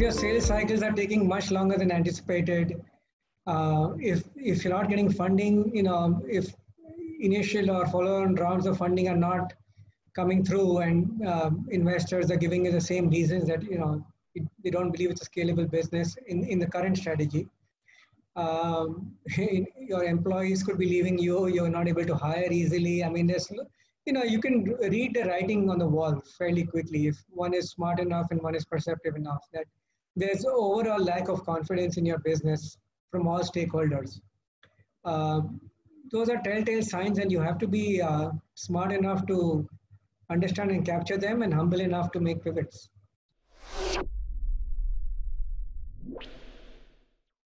your sales cycles are taking much longer than anticipated, uh, if if you're not getting funding, you know, if initial or follow-on rounds of funding are not coming through, and um, investors are giving you the same reasons that you know they don't believe it's a scalable business in in the current strategy. Um, your employees could be leaving you. You're not able to hire easily. I mean, there's you know you can read the writing on the wall fairly quickly if one is smart enough and one is perceptive enough that there's overall lack of confidence in your business from all stakeholders. Uh, those are telltale signs, and you have to be uh, smart enough to understand and capture them and humble enough to make pivots.